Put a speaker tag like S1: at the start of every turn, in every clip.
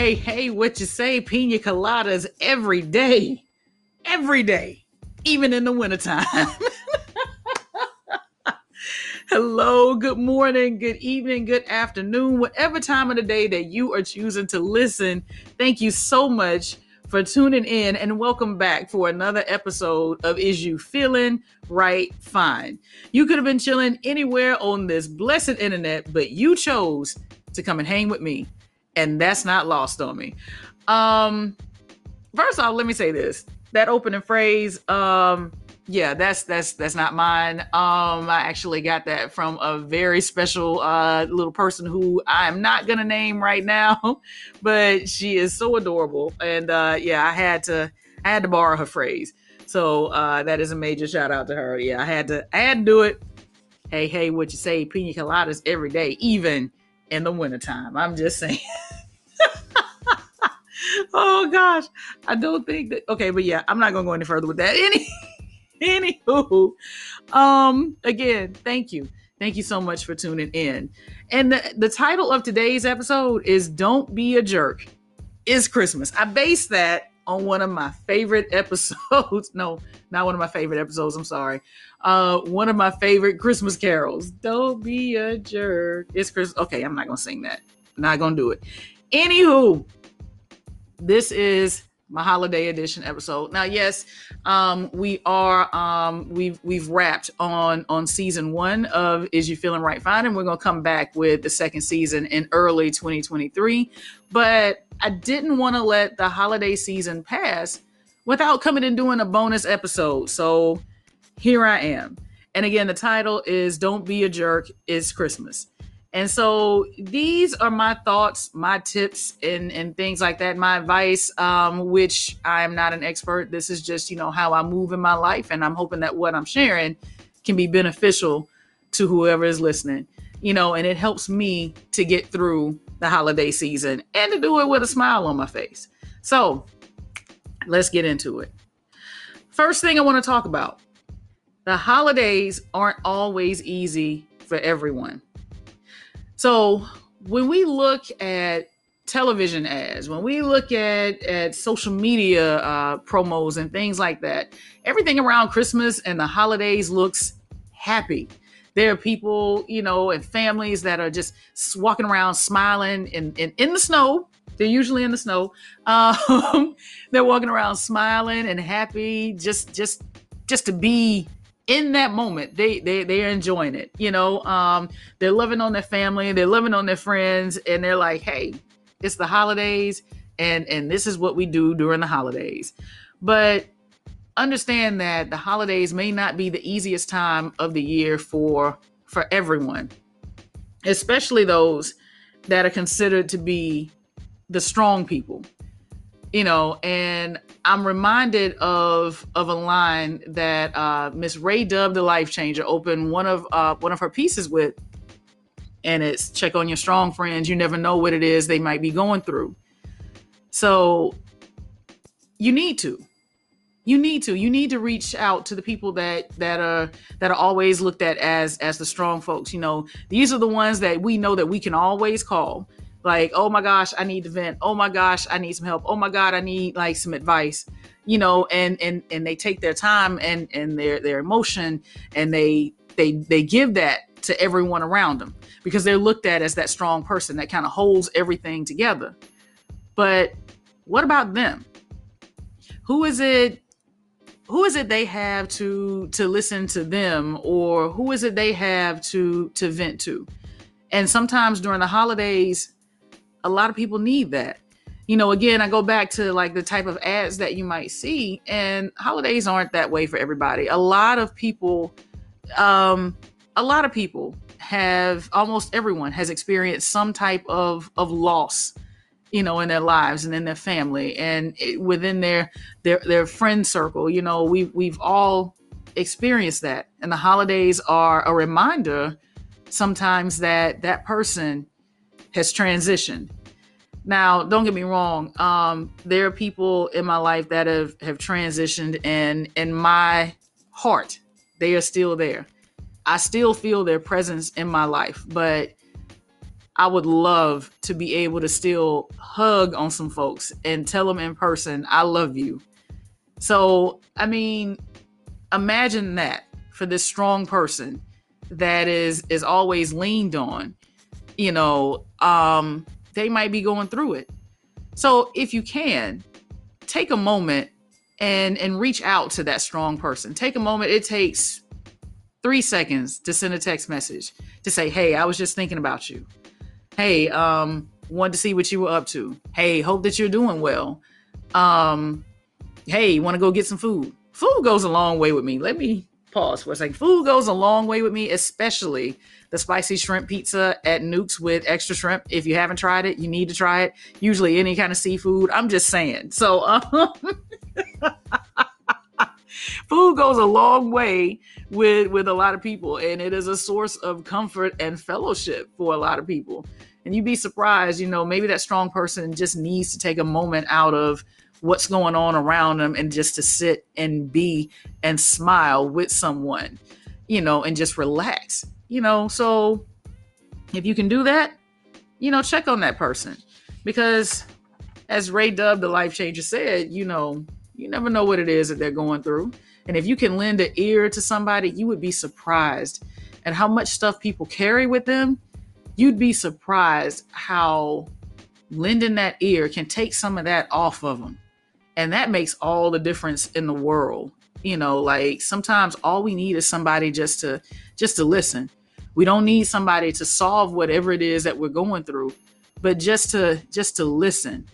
S1: Hey, hey, what you say? Pina coladas every day. Every day. Even in the wintertime. Hello, good morning, good evening, good afternoon, whatever time of the day that you are choosing to listen. Thank you so much for tuning in and welcome back for another episode of Is You Feeling Right Fine? You could have been chilling anywhere on this blessed internet, but you chose to come and hang with me and that's not lost on me. Um, first off, let me say this: that opening phrase, um, yeah, that's that's that's not mine. Um, I actually got that from a very special uh, little person who I am not gonna name right now, but she is so adorable, and uh, yeah, I had to I had to borrow her phrase. So uh, that is a major shout out to her. Yeah, I had to I had to do it. Hey, hey, what you say? Pina coladas every day, even in the wintertime. I'm just saying. oh gosh. I don't think that okay, but yeah, I'm not gonna go any further with that. Any anywho. Um again, thank you. Thank you so much for tuning in. And the, the title of today's episode is Don't Be a Jerk. It's Christmas. I based that on one of my favorite episodes. no, not one of my favorite episodes. I'm sorry. Uh, one of my favorite Christmas carols. Don't be a jerk. It's Chris. Okay, I'm not gonna sing that. Not gonna do it. Anywho, this is my holiday edition episode. Now, yes, um, we are um, we've we've wrapped on on season one of Is You Feeling Right Fine, and we're gonna come back with the second season in early 2023. But I didn't want to let the holiday season pass without coming and doing a bonus episode. So here I am. And again, the title is Don't Be a Jerk, It's Christmas. And so these are my thoughts, my tips, and, and things like that, my advice, um, which I am not an expert. This is just, you know, how I move in my life. And I'm hoping that what I'm sharing can be beneficial to whoever is listening, you know, and it helps me to get through the holiday season and to do it with a smile on my face. So let's get into it. First thing I want to talk about the holidays aren't always easy for everyone. So when we look at television ads, when we look at at social media uh, promos and things like that, everything around Christmas and the holidays looks happy. There are people, you know, and families that are just walking around smiling in, in, in the snow. They're usually in the snow. Um, they're walking around smiling and happy, just just just to be in that moment they they they're enjoying it you know? Um they're loving on their family they're loving on their friends and they're like hey it's the holidays and and this is what we do during the holidays. But understand that the holidays may not be the easiest time of the year for for everyone especially those that are considered to be the strong people you know and i'm reminded of of a line that uh miss Ray Dub the life changer opened one of uh one of her pieces with and it's check on your strong friends you never know what it is they might be going through. So you need to you need to you need to reach out to the people that that are that are always looked at as as the strong folks you know? These are the ones that we know that we can always call like oh my gosh i need to vent. Oh my gosh i need some help. Oh my god i need like some advice you know and and and they take their time and and their their emotion and they they they give that to everyone around them because they're looked at as that strong person that kind of holds everything together. But what about them? Who is it who is it they have to to listen to them or who is it they have to to vent to? And sometimes during the holidays a lot of people need that. You know, again, I go back to like the type of ads that you might see, and holidays aren't that way for everybody. A lot of people, um, a lot of people have almost everyone has experienced some type of of loss you know in their lives and in their family and it, within their their their friend circle you know we we've all experienced that and the holidays are a reminder sometimes that that person has transitioned. Now, don't get me wrong. Um, there are people in my life that have have transitioned, and in my heart, they are still there. I still feel their presence in my life, but I would love to be able to still hug on some folks and tell them in person, I love you. So, I mean, imagine that for this strong person that is is always leaned on. You know, um they might be going through it. So, if you can, take a moment and and reach out to that strong person. Take a moment. It takes 3 seconds to send a text message to say, "Hey, I was just thinking about you." hey, um, wanted to see what you were up to. Hey, hope that you're doing well. Um, hey, want to go get some food? Food goes a long way with me. Let me pause a second. Food goes a long way with me, especially the spicy shrimp pizza at Nuke's with extra shrimp. If you haven't tried it, you need to try it. Usually, any kind of seafood. I'm just saying. So, um, food goes a long way with with a lot of people, and it is a source of comfort and fellowship for a lot of people. And you'd be surprised, you know, maybe that strong person just needs to take a moment out of what's going on around them and just to sit and be and smile with someone, you know, and just relax, you know. So if you can do that, you know, check on that person because as Ray Dub, the life changer, said, you know, you never know what it is that they're going through. And if you can lend an ear to somebody, you would be surprised at how much stuff people carry with them you'd be surprised how lending that ear can take some of that off of them. And that makes all the difference in the world. You know, like sometimes all we need is somebody just to just to listen. We don't need somebody to solve whatever it is that we're going through, but just to just to listen.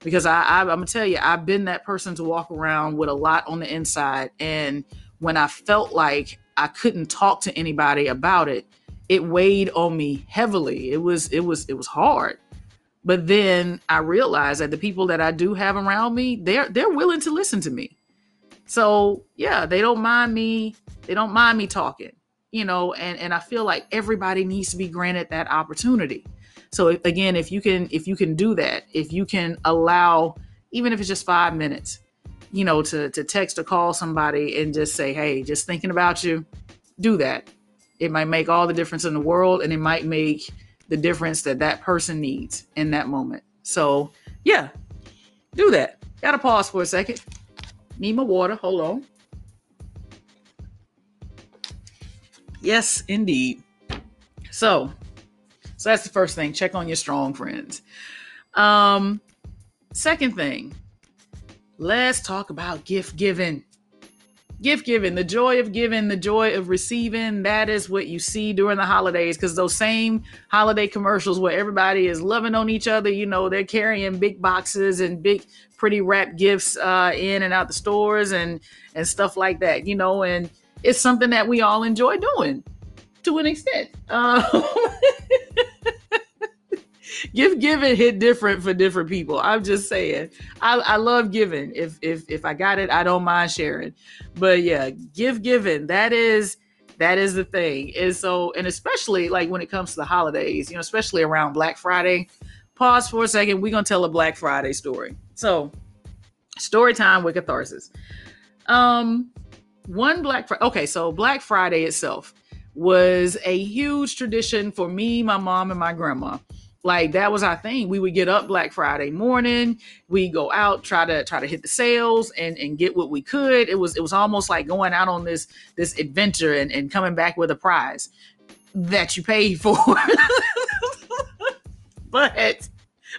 S1: Because I, I I'm gonna tell you, I've been that person to walk around with a lot on the inside, and when I felt like I couldn't talk to anybody about it, it weighed on me heavily. It was it was it was hard. But then I realized that the people that I do have around me, they're they're willing to listen to me. So yeah, they don't mind me, they don't mind me talking, you know, and, and I feel like everybody needs to be granted that opportunity. So if, again, if you can if you can do that, if you can allow, even if it's just five minutes, you know, to to text or call somebody and just say, hey, just thinking about you, do that it might make all the difference in the world and it might make the difference that that person needs in that moment. So, yeah, do that. Gotta pause for a second. Need my water. Hold on. Yes, indeed. So, so that's the first thing. Check on your strong friends. Um, second thing, let's talk about gift giving gift giving, the joy of giving, the joy of receiving. That is what you see during the holidays because those same holiday commercials where everybody is loving on each other, you know, they're carrying big boxes and big, pretty wrapped gifts uh, in and out the stores and and stuff like that, you know, and it's something that we all enjoy doing to an extent. Uh, gift giving hit different for different people. I'm just saying. I, I love giving. If if if I got it, I don't mind sharing. But yeah, give giving, that is that is the thing. And so, and especially like when it comes to the holidays, you know, especially around Black Friday. Pause for a second. We're gonna tell a Black Friday story. So, story time with catharsis. Um, one Black Friday. Okay, so Black Friday itself was a huge tradition for me, my mom, and my grandma like that was our thing. We would get up black friday morning. We go out try to try to hit the sales and and get what we could. It was it was almost like going out on this this adventure and, and coming back with a prize that you paid for. But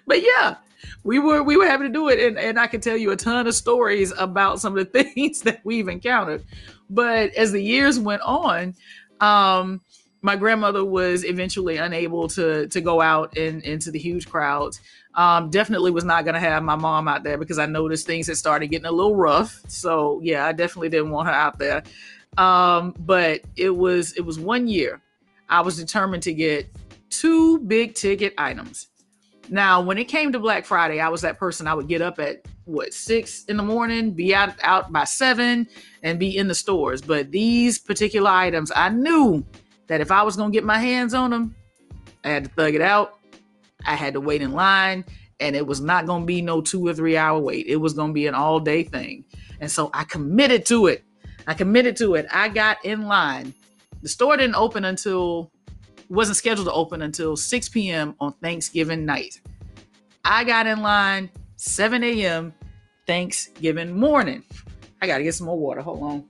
S1: but yeah we were we were having to do it. And, and i can tell you a ton of stories about some of the things that we've encountered. But as the years went on um my grandmother was eventually unable to to go out in, into the huge crowds. Um, definitely was not going to have my mom out there because I noticed things had started getting a little rough. So yeah, I definitely didn't want her out there. Um, but it was it was one year. I was determined to get two big ticket items. Now, when it came to Black Friday, I was that person. I would get up at what six in the morning, be out out by seven, and be in the stores. But these particular items, I knew that if I was to get my hands on them, I had to thug it out. I had to wait in line, and it was not to be no two or three hour wait. It was to be an all day thing. And so I committed to it. I committed to it. I got in line. The store didn't open until wasn't scheduled to open until 6 p.m. on Thanksgiving night. I got in line 7 a.m. Thanksgiving morning. I got to get some more water. Hold on.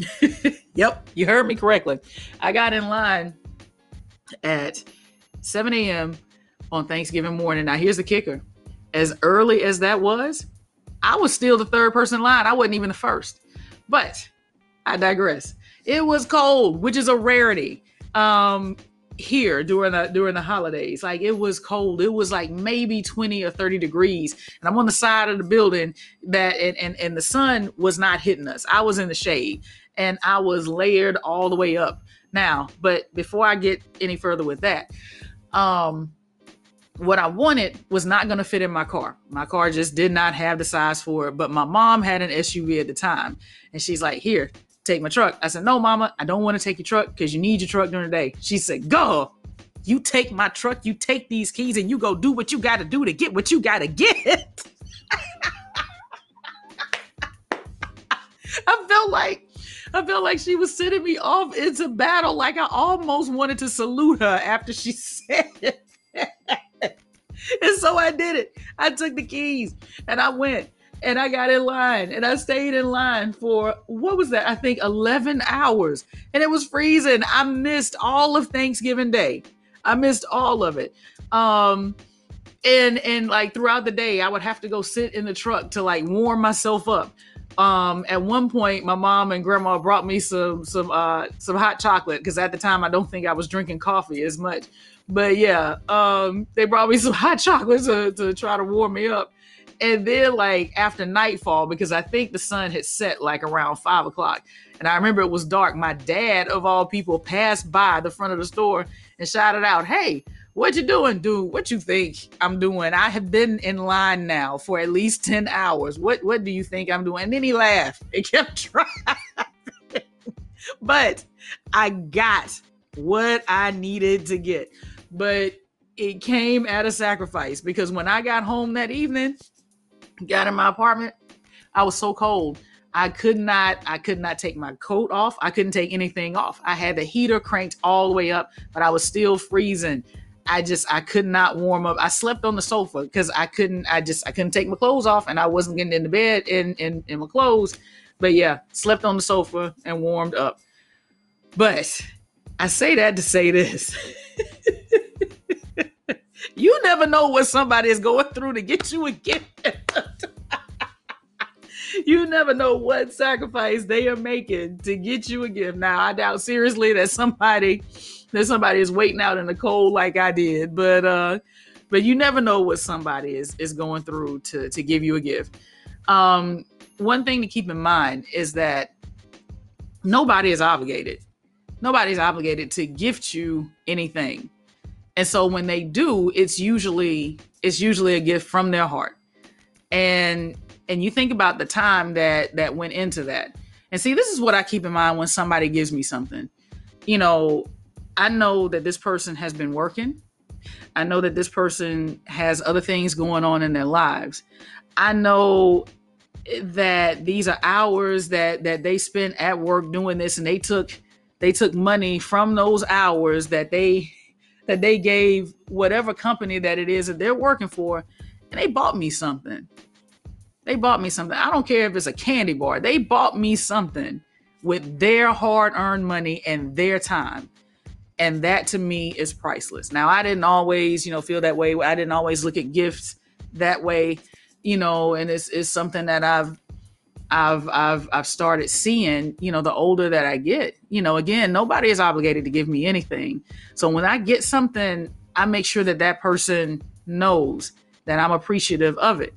S1: yep, you heard me correctly. I got in line at 7 a.m. on Thanksgiving morning. Now, here's the kicker as early as that was, I was still the third person in line. I wasn't even the first. But I digress. It was cold, which is a rarity. Um, here during the during the holidays like it was cold it was like maybe 20 or 30 degrees and i'm on the side of the building that and, and and the sun was not hitting us i was in the shade and i was layered all the way up now but before i get any further with that um what I wanted was not going to fit in my car. My car just did not have the size for it. But my mom had an SUV at the time. And she's like, Here, take my truck. I said, No, mama, I don't want to take your truck because you need your truck during the day. She said, Go. You take my truck, you take these keys, and you go do what you got to do to get what you got to get. I felt like I felt like she was sending me off into battle. Like I almost wanted to salute her after she said it. and so I did it. I took the keys and I went and I got in line and I stayed in line for what was that? I think 11 hours and it was freezing. I missed all of Thanksgiving Day. I missed all of it. Um, and and like throughout the day, I would have to go sit in the truck to like warm myself up. Um, at one point, my mom and grandma brought me some some uh some hot chocolate because at the time I don't think I was drinking coffee as much. But yeah, um, they brought me some hot chocolate to, to try to warm me up. And then, like after nightfall, because I think the sun had set like around five o'clock, and I remember it was dark. My dad, of all people, passed by the front of the store and shouted out, "Hey, what you doing, dude? What you think I'm doing? I have been in line now for at least ten hours. What What do you think I'm doing?" And then he laughed and kept trying. but I got what I needed to get but it came at a sacrifice because when I got home that evening, got in my apartment, I was so cold. I could not I could not take my coat off. I couldn't take anything off. I had the heater cranked all the way up, but I was still freezing. I just I could not warm up. I slept on the sofa because I couldn't I just I couldn't take my clothes off and I wasn't getting into bed in, in in my clothes. But yeah, slept on the sofa and warmed up. But I say that to say this. you never know what somebody is going through to get you a gift. you never know what sacrifice they are making to get you a gift. Now, I doubt seriously that somebody that somebody is waiting out in the cold like I did, but uh but you never know what somebody is is going through to to give you a gift. Um one thing to keep in mind is that nobody is obligated. Nobody's obligated to gift you anything. And so when they do, it's usually it's usually a gift from their heart. And and you think about the time that that went into that. And see, this is what I keep in mind when somebody gives me something. You know, I know that this person has been working. I know that this person has other things going on in their lives. I know that these are hours that that they spent at work doing this and they took they took money from those hours that they that they gave whatever company that it is that they're working for, and they bought me something. They bought me something. I don't care if it's a candy bar. They bought me something with their hard-earned money and their time. And that to me is priceless. Now, I didn't always, you know, feel that way. I didn't always look at gifts that way, you know, and it's, it's something that I've I've I've I've started seeing, you know, the older that I get, you know, again, nobody is obligated to give me anything. So when I get something, I make sure that that person knows that I'm appreciative of it.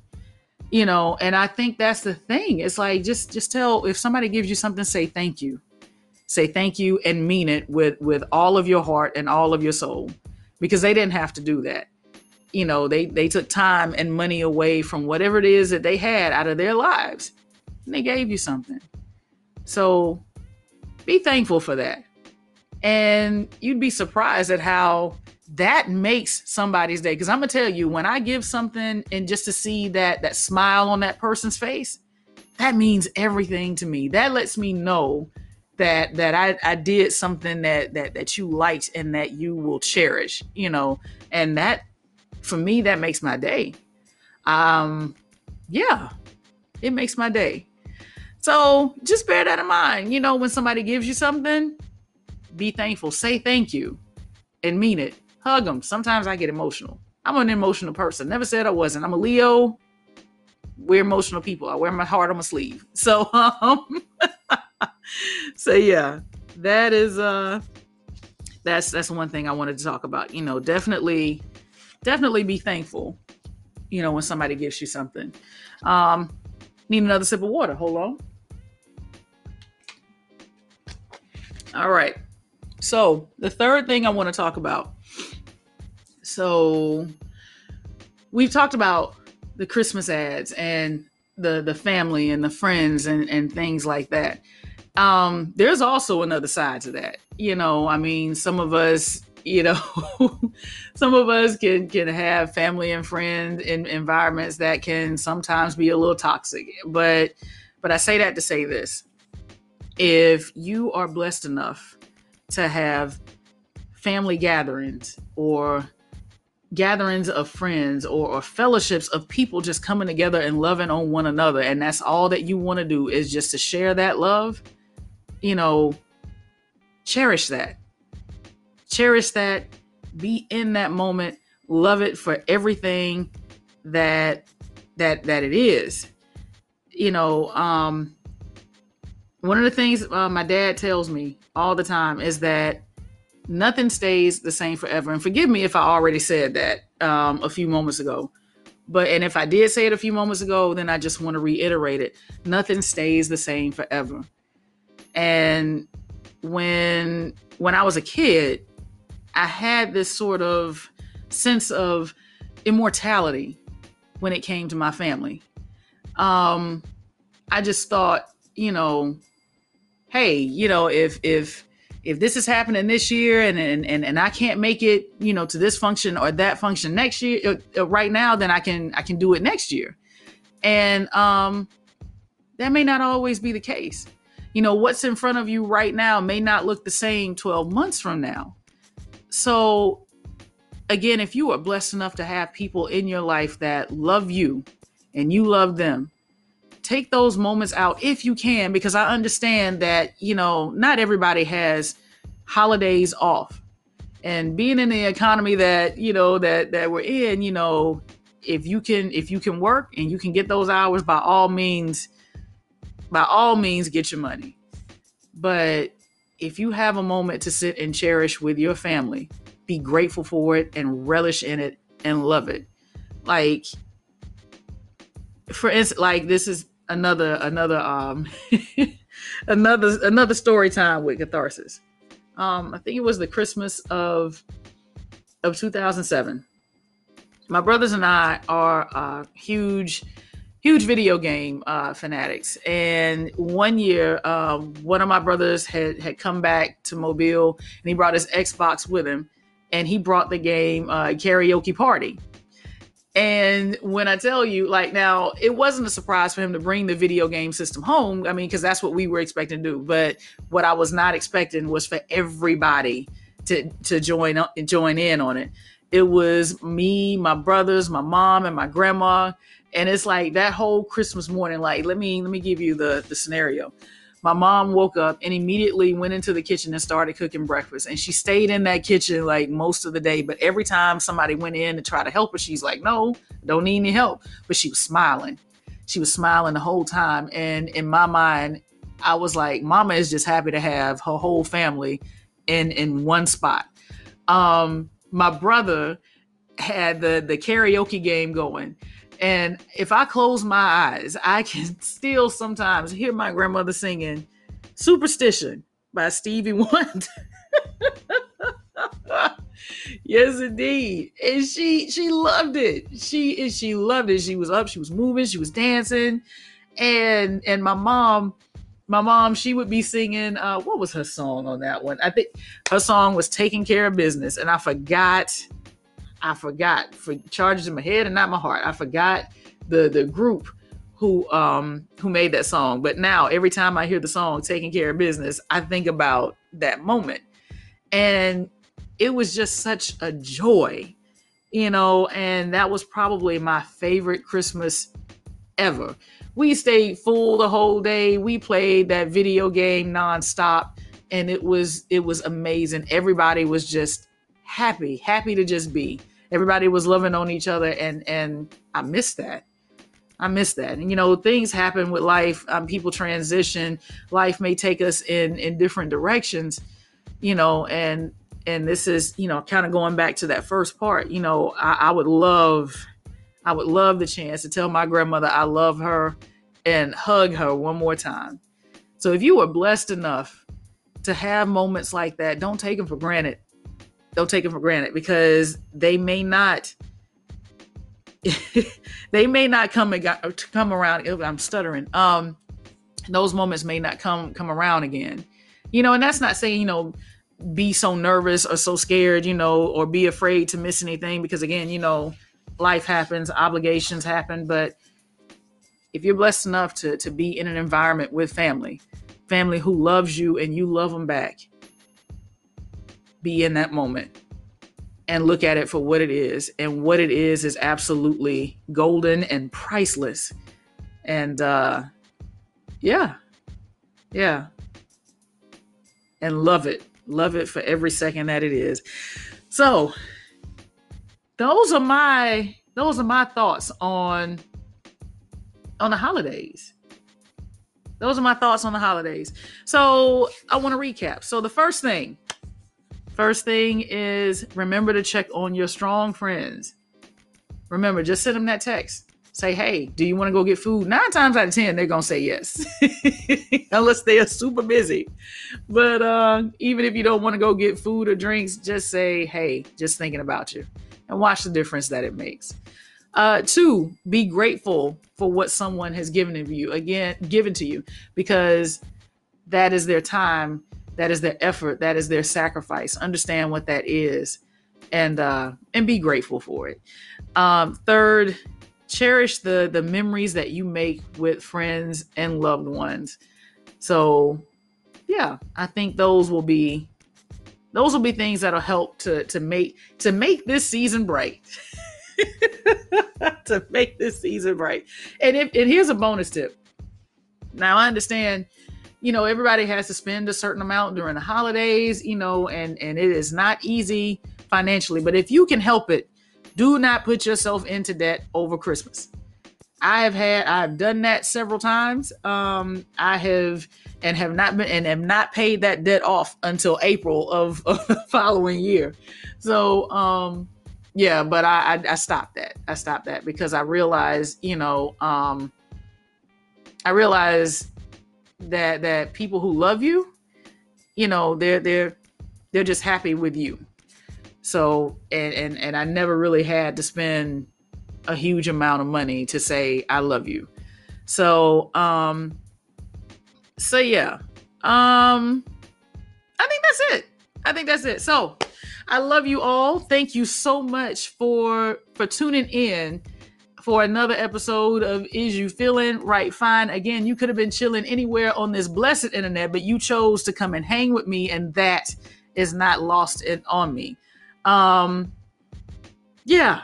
S1: You know, and I think that's the thing. It's like just just tell if somebody gives you something, say thank you. Say thank you and mean it with with all of your heart and all of your soul because they didn't have to do that. You know, they they took time and money away from whatever it is that they had out of their lives and they gave you something. So be thankful for that. And you'd be surprised at how that makes somebody's day. Because I'm gonna tell you, when I give something and just to see that that smile on that person's face, that means everything to me. That lets me know that that I, I did something that that that you liked and that you will cherish, you know, and that for me that makes my day. Um yeah, it makes my day. So just bear that in mind. You know, when somebody gives you something, be thankful, say thank you, and mean it. Hug them. Sometimes I get emotional. I'm an emotional person. Never said I wasn't. I'm a Leo. We're emotional people. I wear my heart on my sleeve. So um so yeah, that is uh that's that's one thing I wanted to talk about. You know, definitely definitely be thankful, you know, when somebody gives you something. Um need another sip of water. Hold on. All right. So, the third thing I want to talk about. So, we've talked about the Christmas ads and the the family and the friends and and things like that um, there's also another side to that. You know, I mean, some of us, you know, some of us can can have family and friends in environments that can sometimes be a little toxic. But but I say that to say this. If you are blessed enough to have family gatherings or gatherings of friends or, or, fellowships of people just coming together and loving on one another and that's all that you want to do is just to share that love you know, cherish that. Cherish that. Be in that moment. Love it for everything that that that it is. You know, um one of the things uh, my dad tells me all the time is that nothing stays the same forever. And forgive me if I already said that um, a few moments ago. But and if I did say it a few moments ago, then I just want to reiterate it. Nothing stays the same forever. And when when I was a kid, I had this sort of sense of immortality when it came to my family. Um, I just thought, you know, hey, you know, if if if this is happening this year and and and, and I can't make it, you know, to this function or that function next year, uh, uh right now, then I can I can do it next year. And um, that may not always be the case you know, what's in front of you right now may not look the same 12 months from now. So, again, if you are blessed enough to have people in your life that love you and you love them, take those moments out if you can, because I understand that, you know, not everybody has holidays off. And being in the economy that, you know, that that we're in, you know, if you can if you can work and you can get those hours by all means by all means get your money. But if you have a moment to sit and cherish with your family, be grateful for it and relish in it and love it. Like for instance, like this is another another um another another story time with catharsis. Um, I think it was the Christmas of of 2007. My brothers and I are uh, huge huge video game uh, fanatics. And one year, um, one of my brothers had had come back to Mobile, and he brought his Xbox with him, and he brought the game uh, Karaoke Party. And when I tell you, like now, it wasn't a surprise for him to bring the video game system home. I mean, because that's what we were expecting to do. But what I was not expecting was for everybody to to join join in on it. It was me, my brothers, my mom, and my grandma and it's like that whole christmas morning like let me let me give you the the scenario. My mom woke up and immediately went into the kitchen and started cooking breakfast. And she stayed in that kitchen like most of the day. But every time somebody went in to try to help her she's like no don't need any help. But she was smiling. She was smiling the whole time. And in my mind i was like mama is just happy to have her whole family in in one spot. Um my brother had the the karaoke game going and if I close my eyes, I can still sometimes hear my grandmother singing Superstition by Stevie Wonder. yes, indeed. And she she loved it. She and she loved it. She was up, she was moving, she was dancing. And and my mom, my mom, she would be singing uh what was her song on that one? I think her song was Taking Care of Business. And I forgot I forgot for charges in my head and not my heart. I forgot the the group who um who made that song. But now every time I hear the song "Taking Care of Business," I think about that moment, and it was just such a joy, you know. And that was probably my favorite Christmas ever. We stayed full the whole day. We played that video game nonstop, and it was it was amazing. Everybody was just happy, happy to just be. Everybody was loving on each other, and and I miss that. I miss that. And you know, things happen with life. Um, people transition. Life may take us in in different directions. You know, and and this is you know kind of going back to that first part. You know, I, I would love, I would love the chance to tell my grandmother I love her and hug her one more time. So if you were blessed enough to have moments like that, don't take them for granted. Don't take it for granted because they may not they may not come and come around. I'm stuttering. Um, those moments may not come come around again. You know, and that's not saying you know be so nervous or so scared, you know, or be afraid to miss anything because again, you know, life happens, obligations happen, but if you're blessed enough to to be in an environment with family, family who loves you and you love them back, be in that moment and look at it for what it is. And what it is is absolutely golden and priceless. And uh, yeah, yeah. And love it. Love it for every second that it is. So those are my those are my thoughts on on the holidays. Those are my thoughts on the holidays. So I want to recap. So the first thing First thing is remember to check on your strong friends. Remember, just send them that text. Say, hey, do you want to go get food? Nine times out of 10, they're going to say yes, unless they are super busy. But uh, even if you don't want to go get food or drinks, just say, hey, just thinking about you and watch the difference that it makes. Uh, two, be grateful for what someone has given to you. Again, given to you because that is their time that is their effort. That is their sacrifice. Understand what that is and uh and be grateful for it. Um third cherish the the memories that you make with friends and loved ones. So yeah i think those will be those will be things that'll help to to make to make this season bright. To make this season bright. And if and here's a bonus tip. Now i understand you know everybody has to spend a certain amount during the holidays you know and and it is not easy financially. But if you can help it do not put yourself into debt over christmas. I have had i've done that several times. Um i have and have not been and have not paid that debt off until april of, of the following year. So um yeah but I, I i stopped that. I stopped that because i realized you know um i realized that that people who love you, you know, they're they're they're just happy with you. So and and and I never really had to spend a huge amount of money to say I love you. So um so yeah. Um I think that's it. I think that's it. So I love you all. Thank you so much for for tuning in for another episode of Is You Feeling Right Fine? Again, you could have been chilling anywhere on this blessed internet, but you chose to come and hang with me, and that is not lost in, on me. Um, yeah,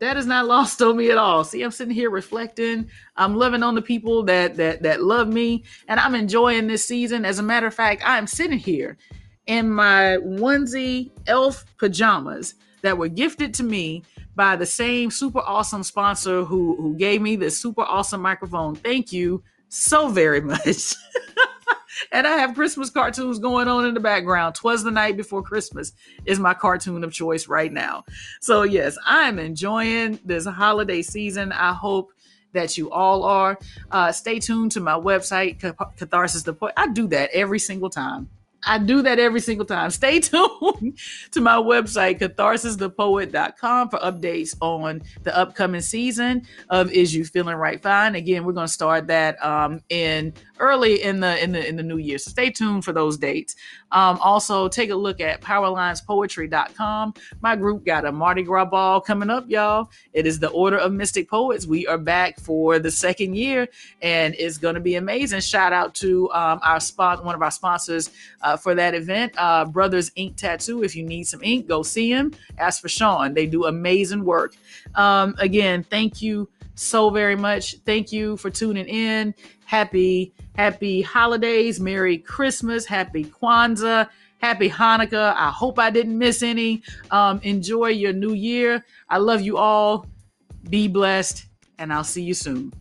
S1: that is not lost on me at all. See, I'm sitting here reflecting. I'm loving on the people that that that love me, and I'm enjoying this season. As a matter of fact, I'm sitting here in my onesie elf pajamas that were gifted to me by the same super awesome sponsor who who gave me this super awesome microphone. Thank you so very much. and I have Christmas cartoons going on in the background. Twas the night before Christmas is my cartoon of choice right now. So yes, I'm enjoying this holiday season. I hope that you all are. Uh, stay tuned to my website, Catharsis the Poet. I do that every single time. I do that every single time. Stay tuned to my website, catharsisthepoet.com, for updates on the upcoming season of Is You Feeling Right Fine. Again, we're going to start that um, in early in the in the in the new year. So stay tuned for those dates. Um, also, take a look at powerlinespoetry.com. My group got a Mardi Gras ball coming up, y'all. It is the Order of Mystic Poets. We are back for the second year, and it's going to be amazing. Shout out to um, our spot, one of our sponsors uh, for that event, uh, Brothers Ink Tattoo. If you need some ink, go see him. Ask for Sean. They do amazing work. Um, again, thank you so very much. Thank you for tuning in. Happy, happy holidays. Merry Christmas. Happy Kwanzaa. Happy Hanukkah. I hope I didn't miss any. Um, enjoy your new year. I love you all. Be blessed, and I'll see you soon.